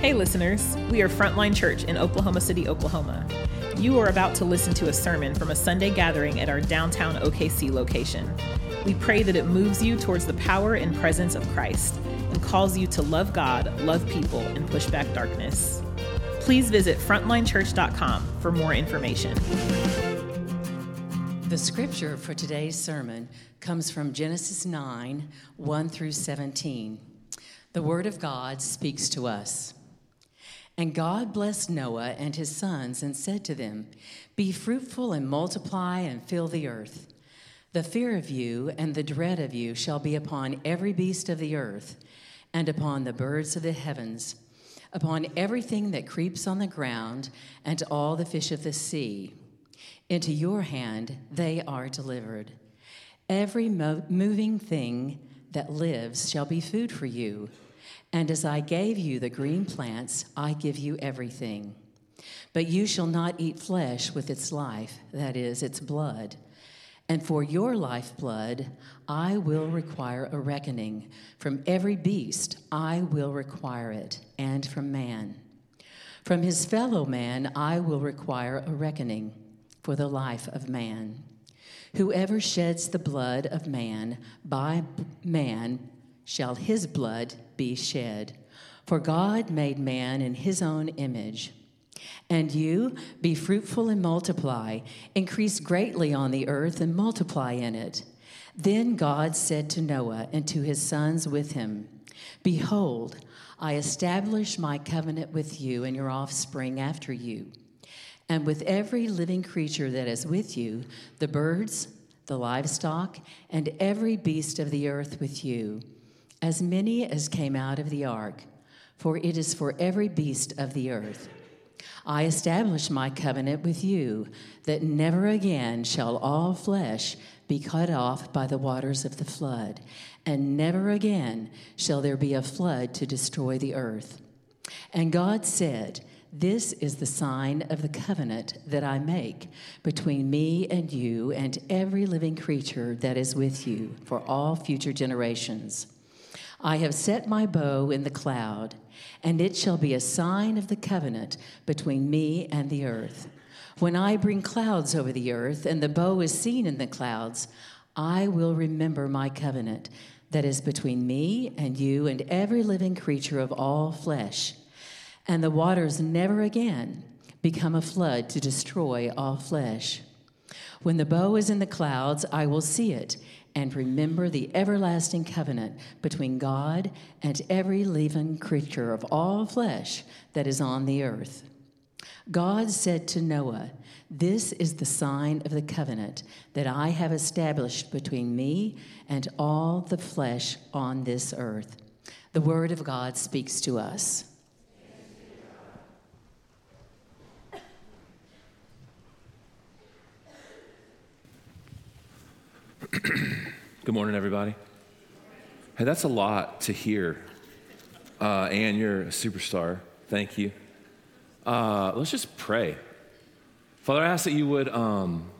Hey, listeners, we are Frontline Church in Oklahoma City, Oklahoma. You are about to listen to a sermon from a Sunday gathering at our downtown OKC location. We pray that it moves you towards the power and presence of Christ and calls you to love God, love people, and push back darkness. Please visit frontlinechurch.com for more information. The scripture for today's sermon comes from Genesis 9 1 through 17. The Word of God speaks to us. And God blessed Noah and his sons and said to them, Be fruitful and multiply and fill the earth. The fear of you and the dread of you shall be upon every beast of the earth, and upon the birds of the heavens, upon everything that creeps on the ground, and all the fish of the sea. Into your hand they are delivered. Every mo- moving thing that lives shall be food for you. And as I gave you the green plants, I give you everything. But you shall not eat flesh with its life, that is, its blood. And for your lifeblood, I will require a reckoning. From every beast, I will require it, and from man. From his fellow man, I will require a reckoning for the life of man. Whoever sheds the blood of man, by man shall his blood be shed. For God made man in his own image. And you, be fruitful and multiply, increase greatly on the earth and multiply in it. Then God said to Noah and to his sons with him, Behold, I establish my covenant with you and your offspring after you, and with every living creature that is with you, the birds, the livestock, and every beast of the earth with you, as many as came out of the ark, for it is for every beast of the earth. I establish my covenant with you that never again shall all flesh be cut off by the waters of the flood, and never again shall there be a flood to destroy the earth. And God said, This is the sign of the covenant that I make between me and you and every living creature that is with you for all future generations. I have set my bow in the cloud, and it shall be a sign of the covenant between me and the earth. When I bring clouds over the earth, and the bow is seen in the clouds, I will remember my covenant that is between me and you and every living creature of all flesh. And the waters never again become a flood to destroy all flesh. When the bow is in the clouds, I will see it and remember the everlasting covenant between God and every living creature of all flesh that is on the earth. God said to Noah, This is the sign of the covenant that I have established between me and all the flesh on this earth. The word of God speaks to us. Good morning, everybody. Hey, that's a lot to hear. Uh, Anne, you're a superstar. Thank you. Uh, let's just pray. Father, I ask that you would, um,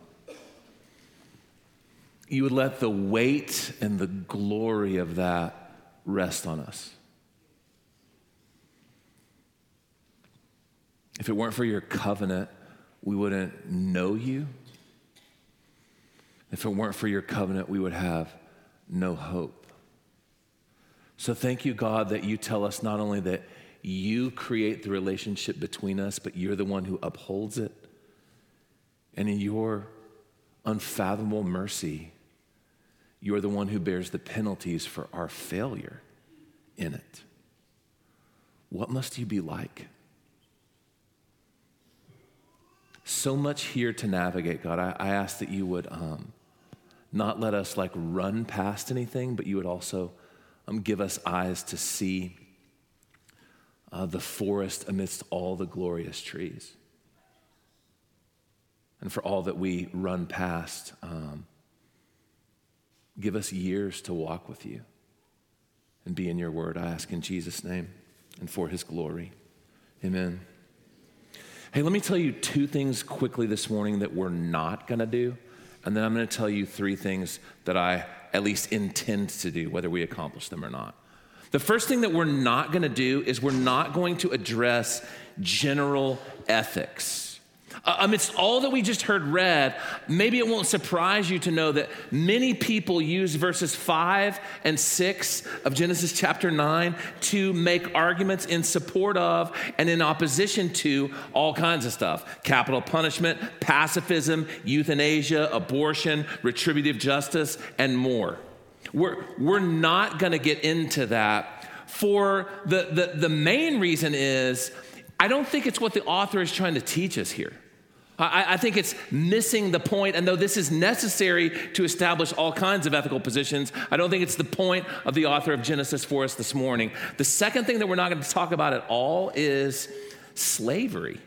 you would let the weight and the glory of that rest on us. If it weren't for your covenant, we wouldn't know you. If it weren't for your covenant, we would have no hope. So thank you, God, that you tell us not only that you create the relationship between us, but you're the one who upholds it. And in your unfathomable mercy, you're the one who bears the penalties for our failure in it. What must you be like? So much here to navigate, God. I, I ask that you would um, not let us like run past anything, but you would also um, give us eyes to see uh, the forest amidst all the glorious trees. And for all that we run past, um, give us years to walk with you and be in your word. I ask in Jesus' name and for his glory. Amen. Hey, let me tell you two things quickly this morning that we're not going to do. And then I'm going to tell you three things that I at least intend to do, whether we accomplish them or not. The first thing that we're not going to do is we're not going to address general ethics. Uh, amidst all that we just heard read, maybe it won't surprise you to know that many people use verses 5 and 6 of Genesis chapter 9 to make arguments in support of and in opposition to all kinds of stuff capital punishment, pacifism, euthanasia, abortion, retributive justice, and more. We're, we're not going to get into that. For the, the, the main reason is, I don't think it's what the author is trying to teach us here. I, I, think it's missing the point, and though this is necessary to establish all kinds of ethical positions, I don't think it's the point of the author of Genesis for us this morning. The second thing that we're not going to talk about at all is slavery.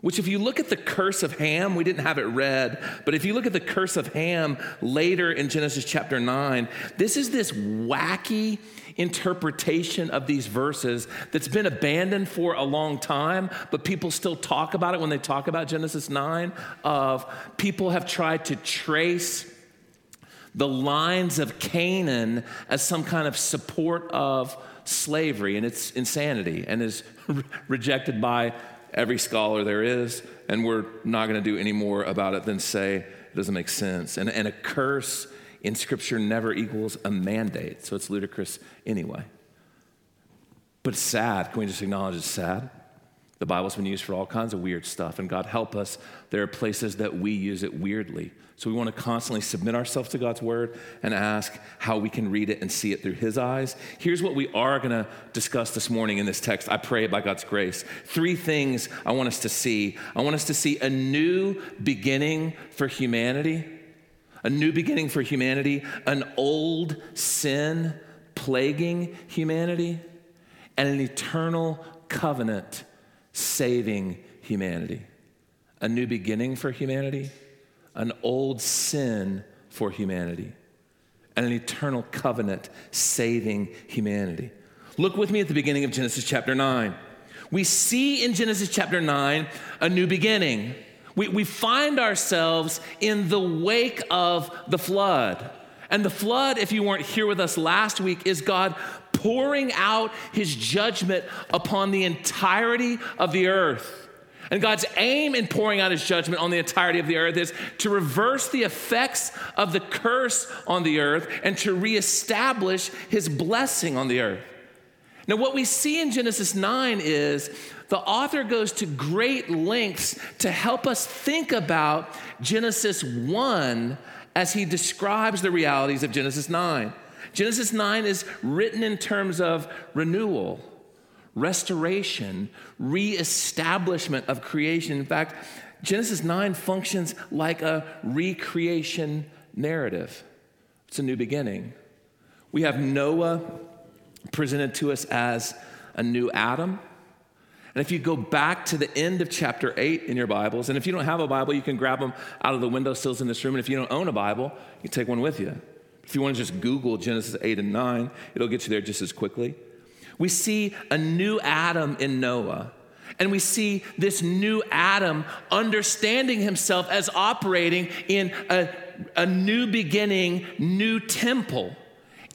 Which, if you look at the curse of Ham, we didn't have it read, but if you look at the curse of Ham later in Genesis chapter 9, this is this wacky interpretation of these verses that's been abandoned for a long time, but people still talk about it when they talk about Genesis 9 of people have tried to trace the lines of Canaan as some kind of support of slavery and it's insanity and is rejected by every scholar there is, and we're not going to do any more about it than say it doesn't make sense. And, and a curse in Scripture never equals a mandate, so it's ludicrous anyway. But sad. Can we just acknowledge it's sad? The Bible's been used for all kinds of weird stuff, and God help us. There are places that we use it weirdly. So we want to constantly submit ourselves to God's word and ask how we can read it and see it through His eyes. Here's what we are going to discuss this morning in this text. I pray by God's grace. Three things I want us to see. I want us to see a new beginning for humanity, a new beginning for humanity, an old sin plaguing humanity, and an eternal covenant saving humanity. A new beginning for humanity an old sin for humanity and an eternal covenant saving humanity. Look with me at the beginning of Genesis chapter 9. We see in Genesis chapter 9 a new beginning. We, we find ourselves in the wake of the flood. And the flood, if you weren't here with us last week, is God pouring out his judgment upon the entirety of the earth. And God's aim in pouring out his judgment on the entirety of the earth is to reverse the effects of the curse on the earth and to reestablish his blessing on the earth. Now, what we see in Genesis 9 is the author goes to great lengths to help us think about Genesis 1 as he describes the realities of Genesis 9. Genesis 9 is written in terms of renewal restoration, reestablishment of creation. In fact, Genesis 9 functions like a recreation narrative. It's a new beginning. We have Noah presented to us as a new Adam. And if you go back to the end of chapter 8 in your Bibles, and if you don't have a Bible, you can grab them out of the windowsills in this room. And if you don't own a Bible, you take one with you. If you want to just Google Genesis 8 and 9, it'll get you there just as quickly. We see a new Adam in Noah. And we see this new Adam understanding himself as operating in a, a new beginning, new temple.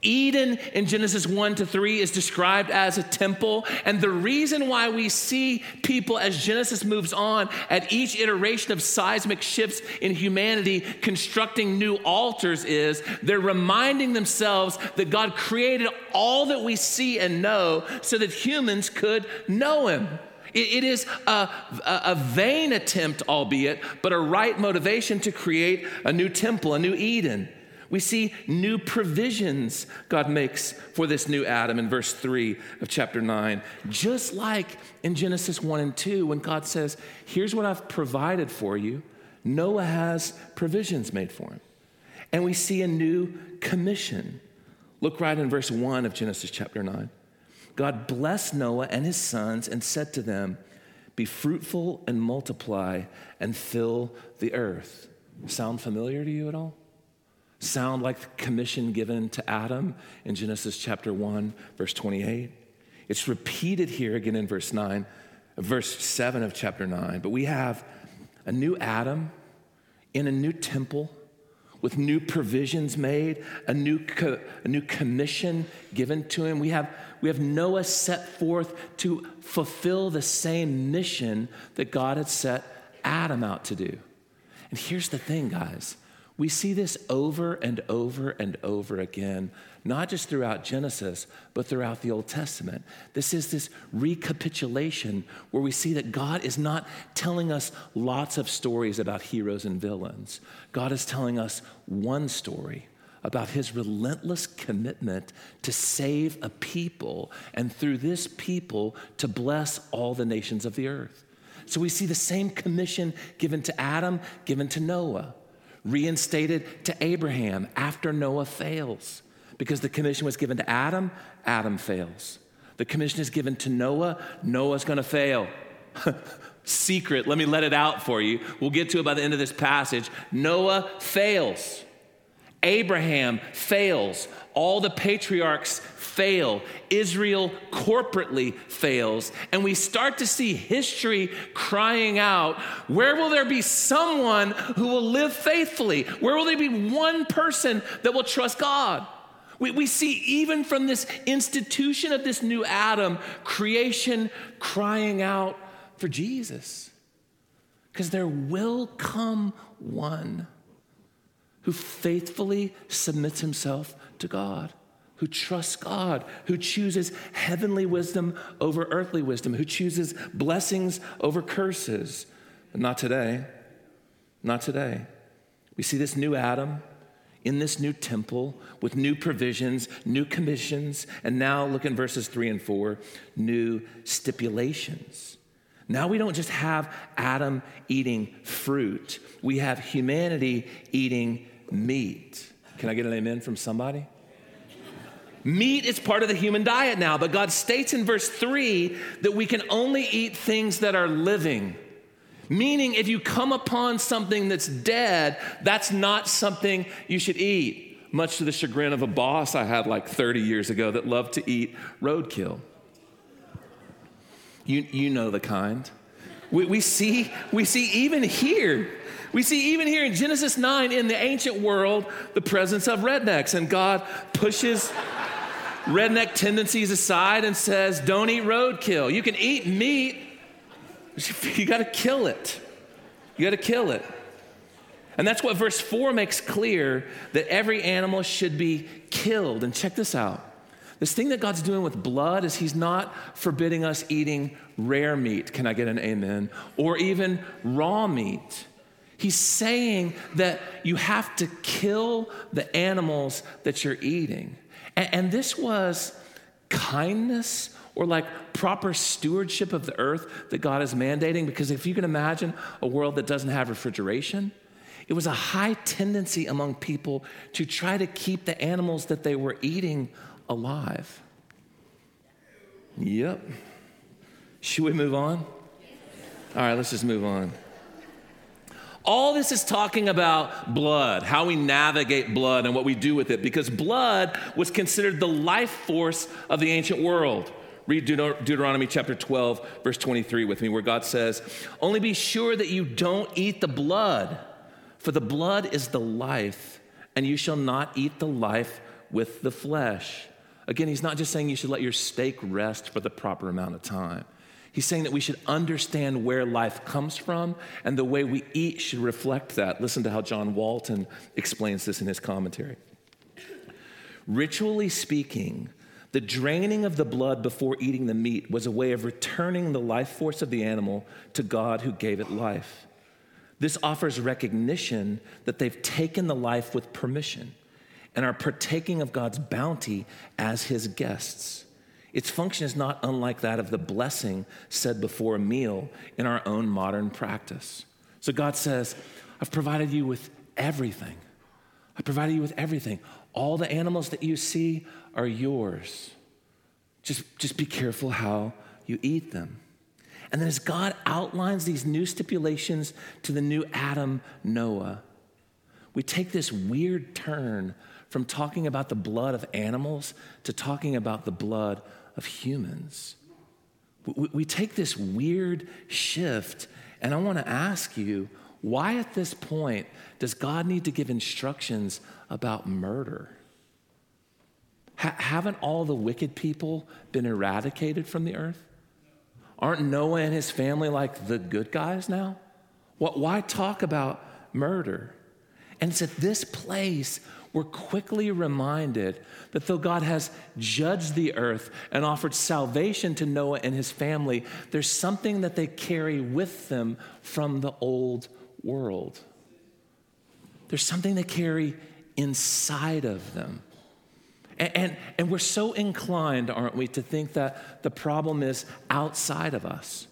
Eden in Genesis 1 to 3 is described as a temple. And the reason why we see people as Genesis moves on at each iteration of seismic shifts in humanity constructing new altars is they're reminding themselves that God created all that we see and know so that humans could know Him. It is a, a, vain attempt, albeit, but a right motivation to create a new temple, a new Eden. We see new provisions God makes for this new Adam in verse 3 of chapter 9. Just like in Genesis 1 and 2, when God says, Here's what I've provided for you, Noah has provisions made for him. And we see a new commission. Look right in verse 1 of Genesis chapter 9. God blessed Noah and his sons and said to them, Be fruitful and multiply and fill the earth. Sound familiar to you at all? Sound like the commission given to Adam in Genesis chapter 1, verse 28. It's repeated here again in verse 9, verse 7 of chapter 9. But we have a new Adam in a new temple with new provisions made, a new, co- a new commission given to him. We have, we have Noah set forth to fulfill the same mission that God had set Adam out to do. And here's the thing, guys we see this over and over and over again, not just throughout Genesis, but throughout the Old Testament. This is this recapitulation where we see that God is not telling us lots of stories about heroes and villains. God is telling us one story about his relentless commitment to save a people and through this people to bless all the nations of the earth. So we see the same commission given to Adam, given to Noah reinstated to Abraham after Noah fails. Because the commission was given to Adam, Adam fails. The commission is given to Noah, Noah's gonna fail. Secret, let me let it out for you. We'll get to it by the end of this passage. Noah fails. Abraham fails. All the patriarchs fail. Israel corporately fails. And we start to see history crying out where will there be someone who will live faithfully? Where will there be one person that will trust God? We, we see even from this institution of this new Adam, creation crying out for Jesus. Because there will come one who faithfully submits himself to God, who trusts God, who chooses heavenly wisdom over earthly wisdom, who chooses blessings over curses. But not today. Not today. We see this new Adam in this new temple with new provisions, new commissions, and now look in verses three and four new stipulations. Now we don't just have Adam eating fruit, we have humanity eating meat. Can I get an amen from somebody? Meat is part of the human diet now, but God states in verse 3 that we can only eat things that are living. Meaning, if you come upon something that's dead, that's not something you should eat. Much to the chagrin of a boss I had like 30 years ago that loved to eat roadkill. You, you know the kind. We, we, see, we see even here we see even here in Genesis 9 in the ancient world the presence of rednecks, and God pushes redneck tendencies aside and says, Don't eat roadkill. You can eat meat, you got to kill it. You got to kill it. And that's what verse 4 makes clear that every animal should be killed. And check this out. This thing that God's doing with blood is He's not forbidding us eating rare meat. Can I get an amen? Or even raw meat. He's saying that you have to kill the animals that you're eating. And, and, this was kindness or like proper stewardship of the earth that God is mandating. Because if you can imagine a world that doesn't have refrigeration, it was a high tendency among people to try to keep the animals that they were eating alive. Yep. Should we move on? All right, let's just move on. All this is talking about blood, how we navigate blood and what we do with it, because blood was considered the life force of the ancient world. Read Deut- Deuteronomy chapter 12, verse 23 with me, where God says, Only be sure that you don't eat the blood, for the blood is the life, and you shall not eat the life with the flesh. Again, he's not just saying you should let your steak rest for the proper amount of time. He's saying that we should understand where life comes from, and the way we eat should reflect that. Listen to how John Walton explains this in his commentary. Ritually speaking, the draining of the blood before eating the meat was a way of returning the life force of the animal to God who gave it life. This offers recognition that they've taken the life with permission and are partaking of God's bounty as his guests. Its function is not unlike that of the blessing said before a meal in our own modern practice. So God says, I've provided you with everything. I provided you with everything. All the animals that you see are yours. Just, just be careful how you eat them. And then as God outlines these new stipulations to the new Adam, Noah, we take this weird turn from talking about the blood of animals to talking about the blood of humans. We, we take this weird shift, and I want to ask you why at this point does God need to give instructions about murder? Ha- haven't all the wicked people been eradicated from the earth? Aren't Noah and his family like the good guys now? What, why talk about murder? And it's at this place we're quickly reminded that though God has judged the earth and offered salvation to Noah and his family, there's something that they carry with them from the old world. There's something they carry inside of them. And, and, and, we're so inclined, aren't we, to think that the problem is outside of us.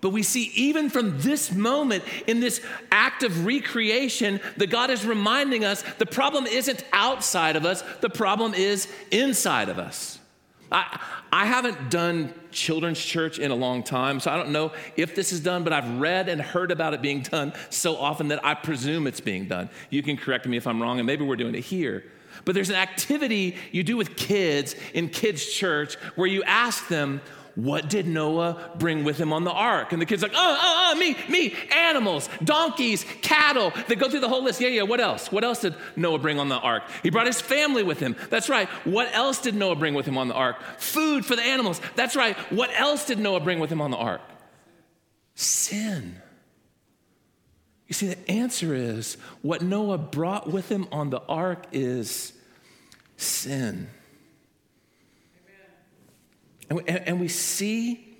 But we see even from this moment in this act of recreation that God is reminding us the problem isn't outside of us, the problem is inside of us. I, I haven't done children's church in a long time, so I don't know if this is done, but I've read and heard about it being done so often that I presume it's being done. You can correct me if I'm wrong, and maybe we're doing it here. But there's an activity you do with kids in kids' church where you ask them, what did Noah bring with him on the ark? And the kid's like, uh, uh, uh, me, me, animals, donkeys, cattle. They go through the whole list. Yeah, yeah, what else? What else did Noah bring on the ark? He brought his family with him. That's right. What else did Noah bring with him on the ark? Food for the animals. That's right. What else did Noah bring with him on the ark? Sin. You see, the answer is what Noah brought with him on the ark is sin. And, and we see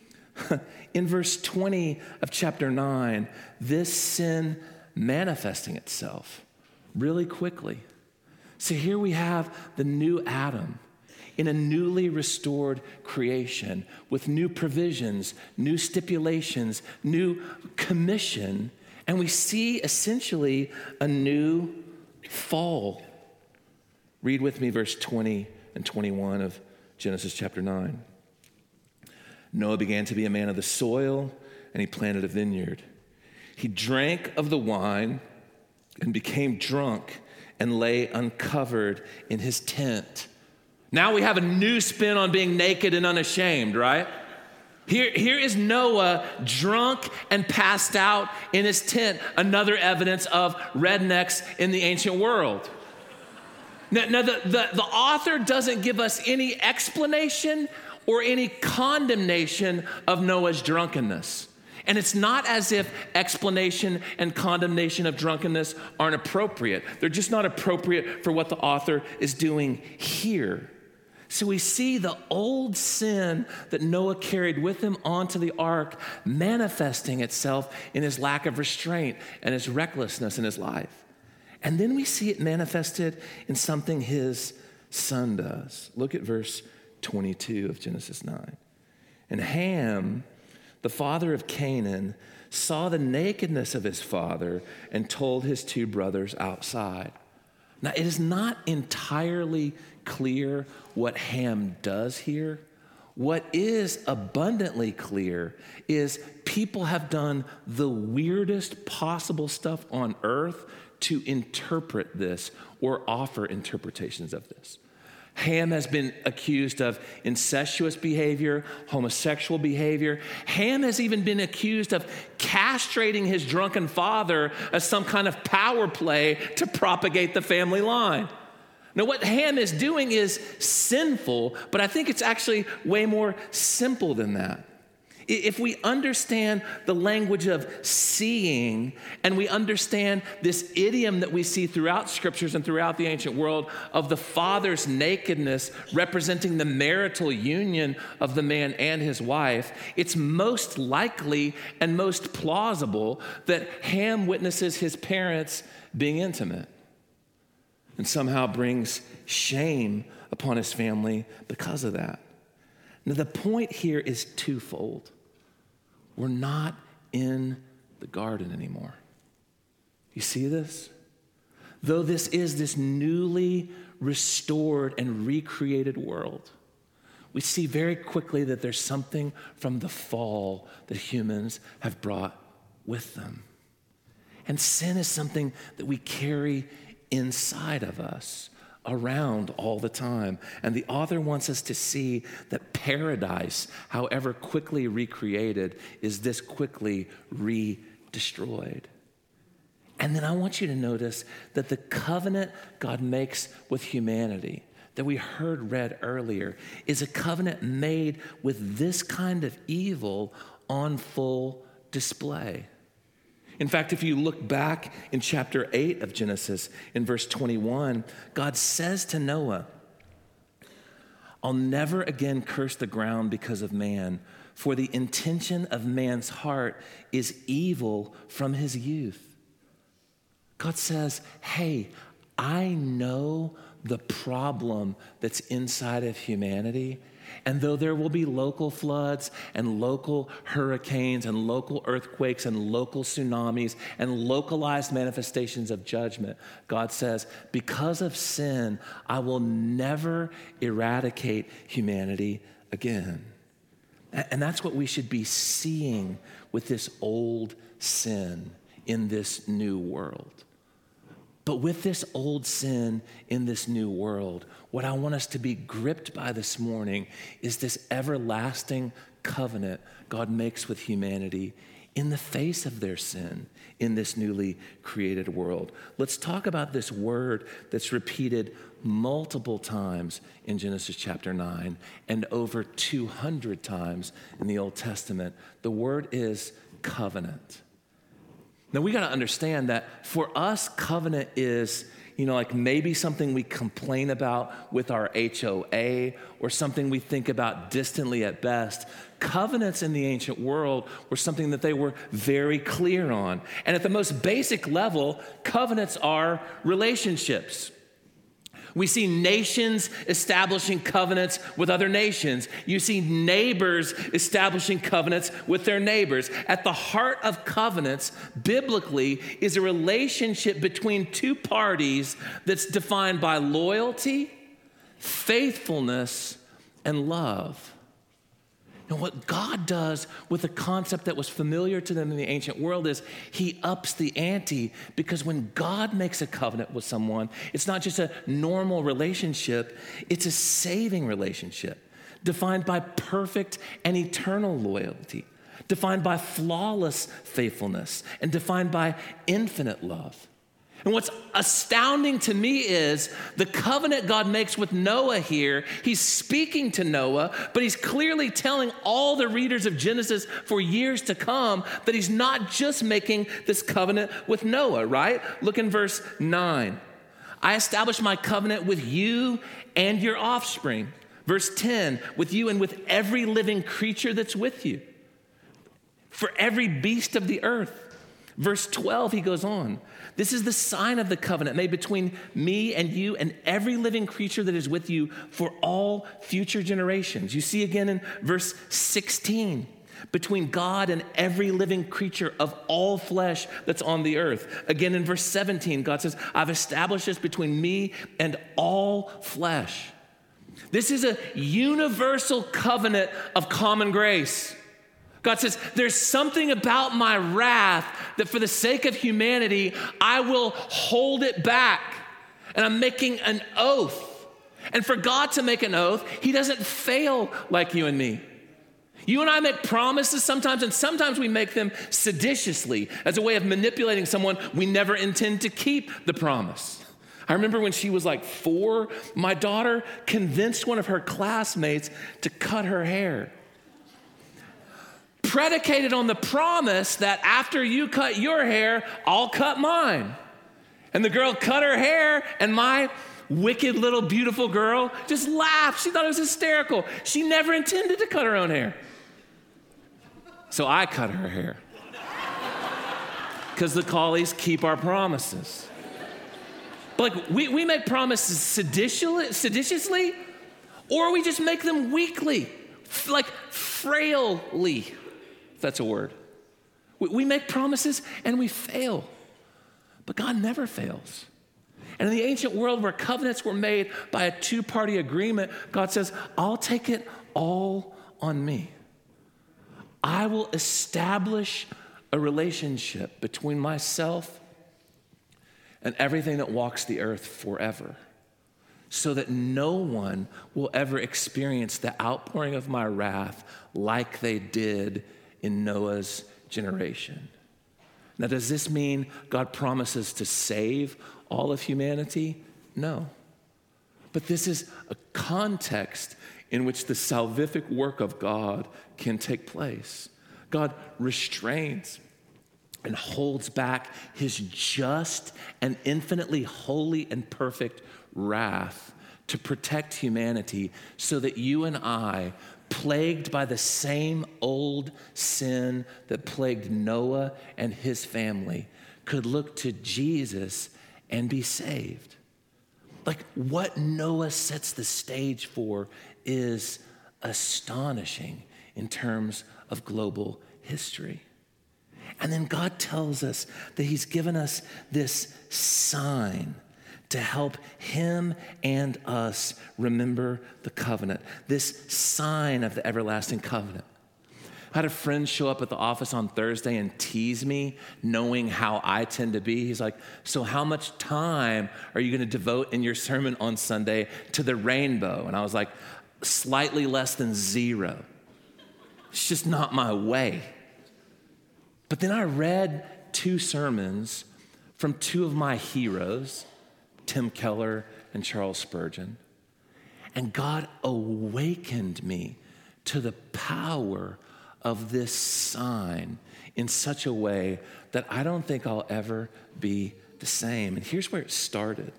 in verse 20 of chapter 9 this sin manifesting itself really quickly. So here we have the new Adam in a newly restored creation with new provisions, new stipulations, new commission, and we see essentially a new fall. Read with me verse 20 and 21 of Genesis chapter 9. Noah began to be a man of the soil, and he planted a vineyard. He drank of the wine and became drunk and lay uncovered in his tent. Now we have a new spin on being naked and unashamed, right? Here, here is Noah drunk and passed out in his tent, another evidence of rednecks in the ancient world. Now, now the, the, the author doesn't give us any explanation or any condemnation of Noah's drunkenness. And it's not as if explanation and condemnation of drunkenness aren't appropriate. They're just not appropriate for what the author is doing here. So we see the old sin that Noah carried with him onto the ark manifesting itself in his lack of restraint and his recklessness in his life. And then we see it manifested in something his son does. Look at verse 22 of Genesis 9. And Ham, the father of Canaan, saw the nakedness of his father and told his two brothers outside. Now, it is not entirely clear what Ham does here. What is abundantly clear is people have done the weirdest possible stuff on earth to interpret this or offer interpretations of this. Ham has been accused of incestuous behavior, homosexual behavior. Ham has even been accused of castrating his drunken father as some kind of power play to propagate the family line. Now, what Ham is doing is sinful, but I think it's actually way more simple than that. If we understand the language of seeing and we understand this idiom that we see throughout scriptures and throughout the ancient world of the father's nakedness representing the marital union of the man and his wife, it's most likely and most plausible that Ham witnesses his parents being intimate and somehow brings shame upon his family because of that. Now, the point here is twofold. We're not in the garden anymore. You see this? Though this is this newly restored and recreated world, we see very quickly that there's something from the fall that humans have brought with them. And sin is something that we carry inside of us around all the time. And the author wants us to see that paradise, however quickly recreated, is this quickly re destroyed. And then I want you to notice that the covenant God makes with humanity that we heard read earlier is a covenant made with this kind of evil on full display. In fact, if you look back in chapter 8 of Genesis, in verse 21, God says to Noah, I'll never again curse the ground because of man, for the intention of man's heart is evil from his youth. God says, Hey, I know the problem that's inside of humanity. And though there will be local floods and local hurricanes and local earthquakes and local tsunamis and localized manifestations of judgment, God says, because of sin, I will never eradicate humanity again. And that's what we should be seeing with this old sin in this new world. But with this old sin in this new world, what I want us to be gripped by this morning is this everlasting covenant God makes with humanity in the face of their sin in this newly created world. Let's talk about this word that's repeated multiple times in Genesis chapter 9 and over 200 times in the Old Testament. The word is covenant. Now we got to understand that for us, covenant is, you know, like maybe something we complain about with our HOA or something we think about distantly at best. Covenants in the ancient world were something that they were very clear on. And at the most basic level, covenants are relationships. We see nations establishing covenants with other nations. You see neighbors establishing covenants with their neighbors. At the heart of covenants, biblically, is a relationship between two parties that's defined by loyalty, faithfulness, and love. And what God does with a concept that was familiar to them in the ancient world is he ups the ante because when God makes a covenant with someone, it's not just a normal relationship, it's a saving relationship defined by perfect and eternal loyalty, defined by flawless faithfulness, and defined by infinite love. And what's astounding to me is the covenant God makes with Noah here. He's speaking to Noah, but he's clearly telling all the readers of Genesis for years to come that he's not just making this covenant with Noah, right? Look in verse 9. I establish my covenant with you and your offspring. Verse 10, with you and with every living creature that's with you, for every beast of the earth. Verse 12, he goes on. This is the sign of the covenant made between me and you and every living creature that is with you for all future generations. You see again in verse 16 between God and every living creature of all flesh that's on the earth. Again in verse 17, God says, I've established this between me and all flesh. This is a universal covenant of common grace. God says, There's something about my wrath that for the sake of humanity, I will hold it back. And I'm making an oath. And for God to make an oath, He doesn't fail like you and me. You and I make promises sometimes, and sometimes we make them seditiously as a way of manipulating someone we never intend to keep the promise. I remember when she was like four, my daughter convinced one of her classmates to cut her hair predicated on the promise that after you cut your hair, I'll cut mine. And the girl cut her hair, and my wicked little beautiful girl just laughed. She thought it was hysterical. She never intended to cut her own hair. So I cut her hair. Because the Cawleys keep our promises. But like we, we make promises seditiously, or we just make them weakly, like frailly if that's a word. We, make promises and we fail, but God never fails. And in the ancient world where covenants were made by a two party agreement, God says, I'll take it all on me. I will establish a relationship between myself and everything that walks the earth forever so that no one will ever experience the outpouring of my wrath like they did in Noah's generation. Now, does this mean God promises to save all of humanity? No. But this is a context in which the salvific work of God can take place. God restrains and holds back his just and infinitely holy and perfect wrath to protect humanity so that you and I, plagued by the same old sin that plagued Noah and his family, could look to Jesus and be saved. Like what Noah sets the stage for is astonishing in terms of global history. And then God tells us that He's given us this sign to help Him and us remember the covenant, this sign of the everlasting covenant. I had a friend show up at the office on Thursday and tease me, knowing how I tend to be. He's like, So, how much time are you going to devote in your sermon on Sunday to the rainbow? And I was like, Slightly less than zero. It's just not my way. But then I read two sermons from two of my heroes, Tim Keller and Charles Spurgeon. And God awakened me to the power of this sign in such a way that I don't think I'll ever be the same. And here's where it started.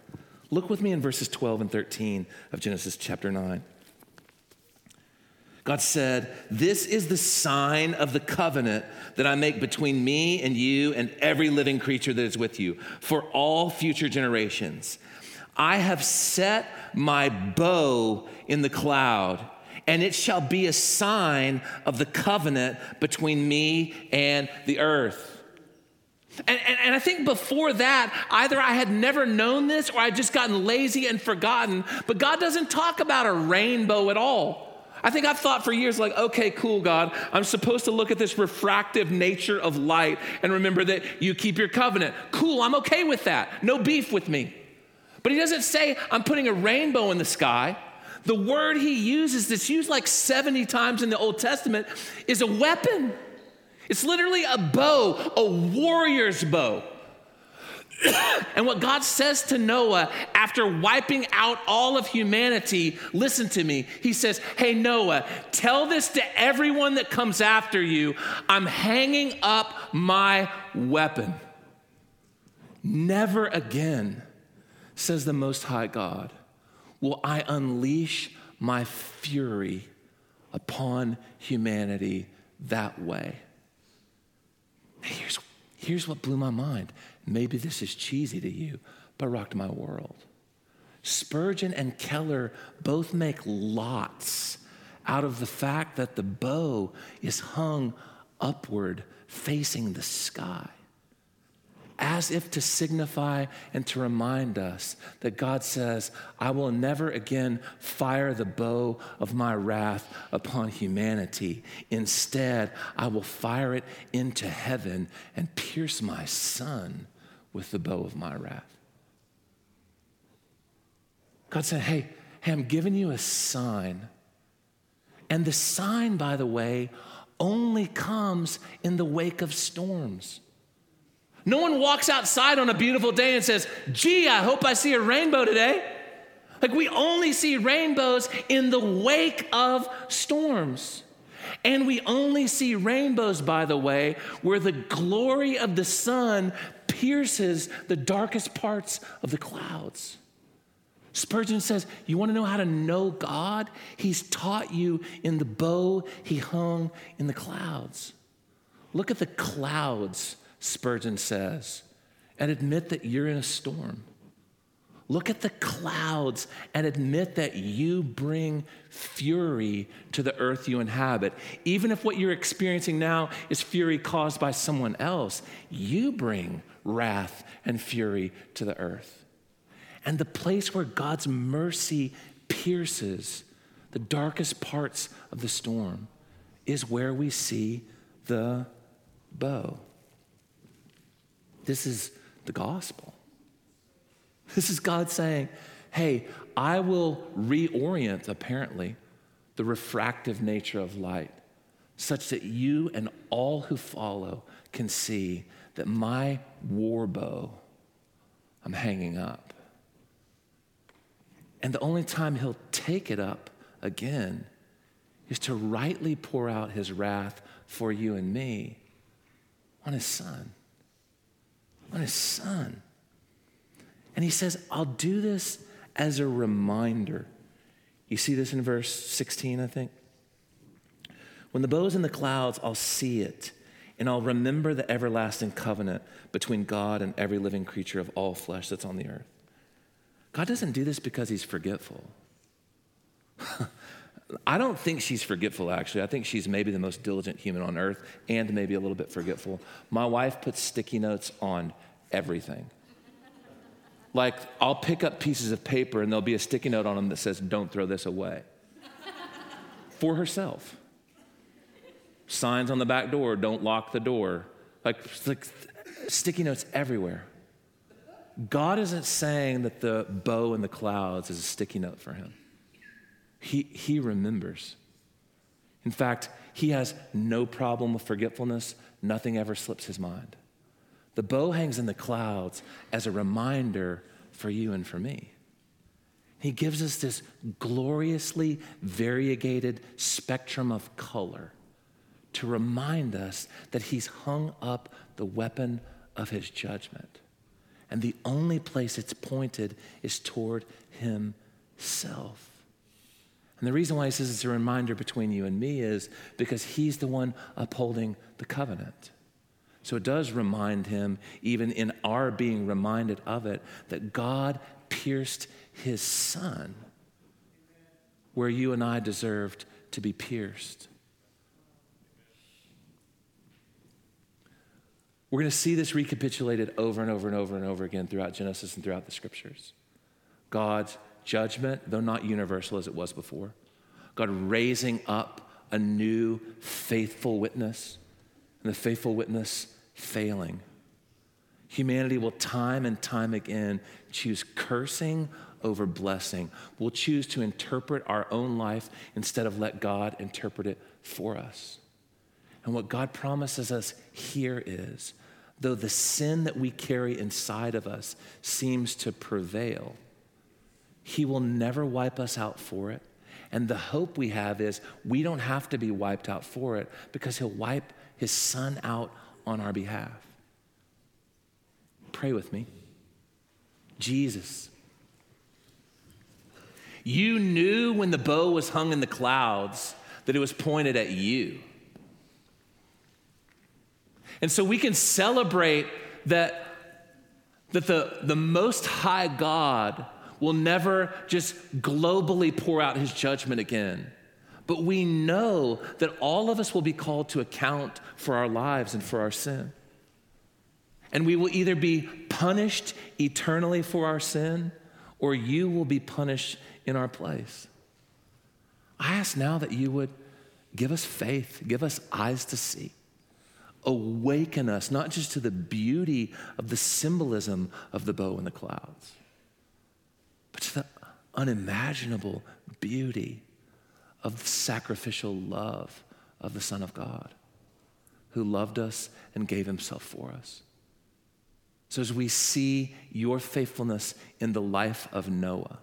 Look with me in verses 12 and 13 of Genesis chapter 9. God said, This is the sign of the covenant that I make between me and you and every living creature that is with you for all future generations. I have set my bow in the cloud, and it shall be a sign of the covenant between me and the earth. And, and, and, I think before that, either I had never known this or I would just gotten lazy and forgotten. But God doesn't talk about a rainbow at all. I think I've thought for years, like, okay, cool, God, I'm supposed to look at this refractive nature of light and remember that you keep your covenant. Cool, I'm okay with that. No beef with me. But he doesn't say, I'm putting a rainbow in the sky. The word he uses, that's used like 70 times in the Old Testament, is a weapon. It's literally a bow, a warrior's bow. and what God says to Noah after wiping out all of humanity, listen to me. He says, Hey, Noah, tell this to everyone that comes after you. I'm hanging up my weapon. Never again, says the Most High God, will I unleash my fury upon humanity that way. Here's, here's what blew my mind Maybe this is cheesy to you, but rocked my world. Spurgeon and Keller both make lots out of the fact that the bow is hung upward, facing the sky as if to signify and to remind us that God says, I will never again fire the bow of my wrath upon humanity. Instead, I will fire it into heaven and pierce my son with the bow of my wrath. God said, Hey, hey, I'm giving you a sign. And the sign, by the way, only comes in the wake of storms. No one walks outside on a beautiful day and says, Gee, I hope I see a rainbow today. Like we only see rainbows in the wake of storms. And we only see rainbows, by the way, where the glory of the sun pierces the darkest parts of the clouds. Spurgeon says, You want to know how to know God? He's taught you in the bow he hung in the clouds. Look at the clouds Spurgeon says, and admit that you're in a storm. Look at the clouds and admit that you bring fury to the earth you inhabit. Even if what you're experiencing now is fury caused by someone else, you bring wrath and fury to the earth. And the place where God's mercy pierces the darkest parts of the storm is where we see the bow. This is the gospel. This is God saying, hey, I will reorient, apparently, the refractive nature of light such that you and all who follow can see that my war bow I'm hanging up. And the only time he'll take it up again is to rightly pour out his wrath for you and me on his son. On his son. And he says, I'll do this as a reminder. You see this in verse 16, I think? When the bow's in the clouds, I'll see it, and I'll remember the everlasting covenant between God and every living creature of all flesh that's on the earth. God doesn't do this because he's forgetful. I don't think she's forgetful, actually. I think she's maybe the most diligent human on earth and maybe a little bit forgetful. My wife puts sticky notes on everything. Like, I'll pick up pieces of paper and there'll be a sticky note on them that says, Don't throw this away. For herself. Signs on the back door, don't lock the door. Like, like sticky notes everywhere. God isn't saying that the bow in the clouds is a sticky note for him. He, he remembers. In fact, he has no problem with forgetfulness. Nothing ever slips his mind. The bow hangs in the clouds as a reminder for you and for me. He gives us this gloriously variegated spectrum of color to remind us that he's hung up the weapon of his judgment. And the only place it's pointed is toward himself. And the reason why he says it's a reminder between you and me is because he's the one upholding the covenant. So it does remind him, even in our being reminded of it, that God pierced his son where you and I deserved to be pierced. We're going to see this recapitulated over and over and over and over again throughout Genesis and throughout the scriptures. God's judgment, though not universal as it was before, God raising up a new faithful witness, and the faithful witness failing. Humanity will time and time again choose cursing over blessing. We'll choose to interpret our own life instead of let God interpret it for us. And what God promises us here is though the sin that we carry inside of us seems to prevail, He will never wipe us out for it. And the hope we have is we don't have to be wiped out for it because He'll wipe His Son out on our behalf. Pray with me. Jesus. You knew when the bow was hung in the clouds that it was pointed at you. And so we can celebrate that, that the, the Most High God will never just globally pour out his judgment again. But we know that all of us will be called to account for our lives and for our sin. And we will either be punished eternally for our sin or you will be punished in our place. I ask now that you would give us faith, give us eyes to see awaken us not just to the beauty of the symbolism of the bow in the clouds, but to the unimaginable beauty of the sacrificial love of the Son of God who loved us and gave himself for us. So, as we see your faithfulness in the life of Noah,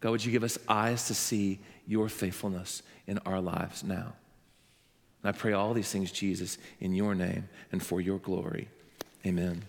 God, would you give us eyes to see your faithfulness in our lives now? And I pray all these things, Jesus, in your name and for your glory. Amen.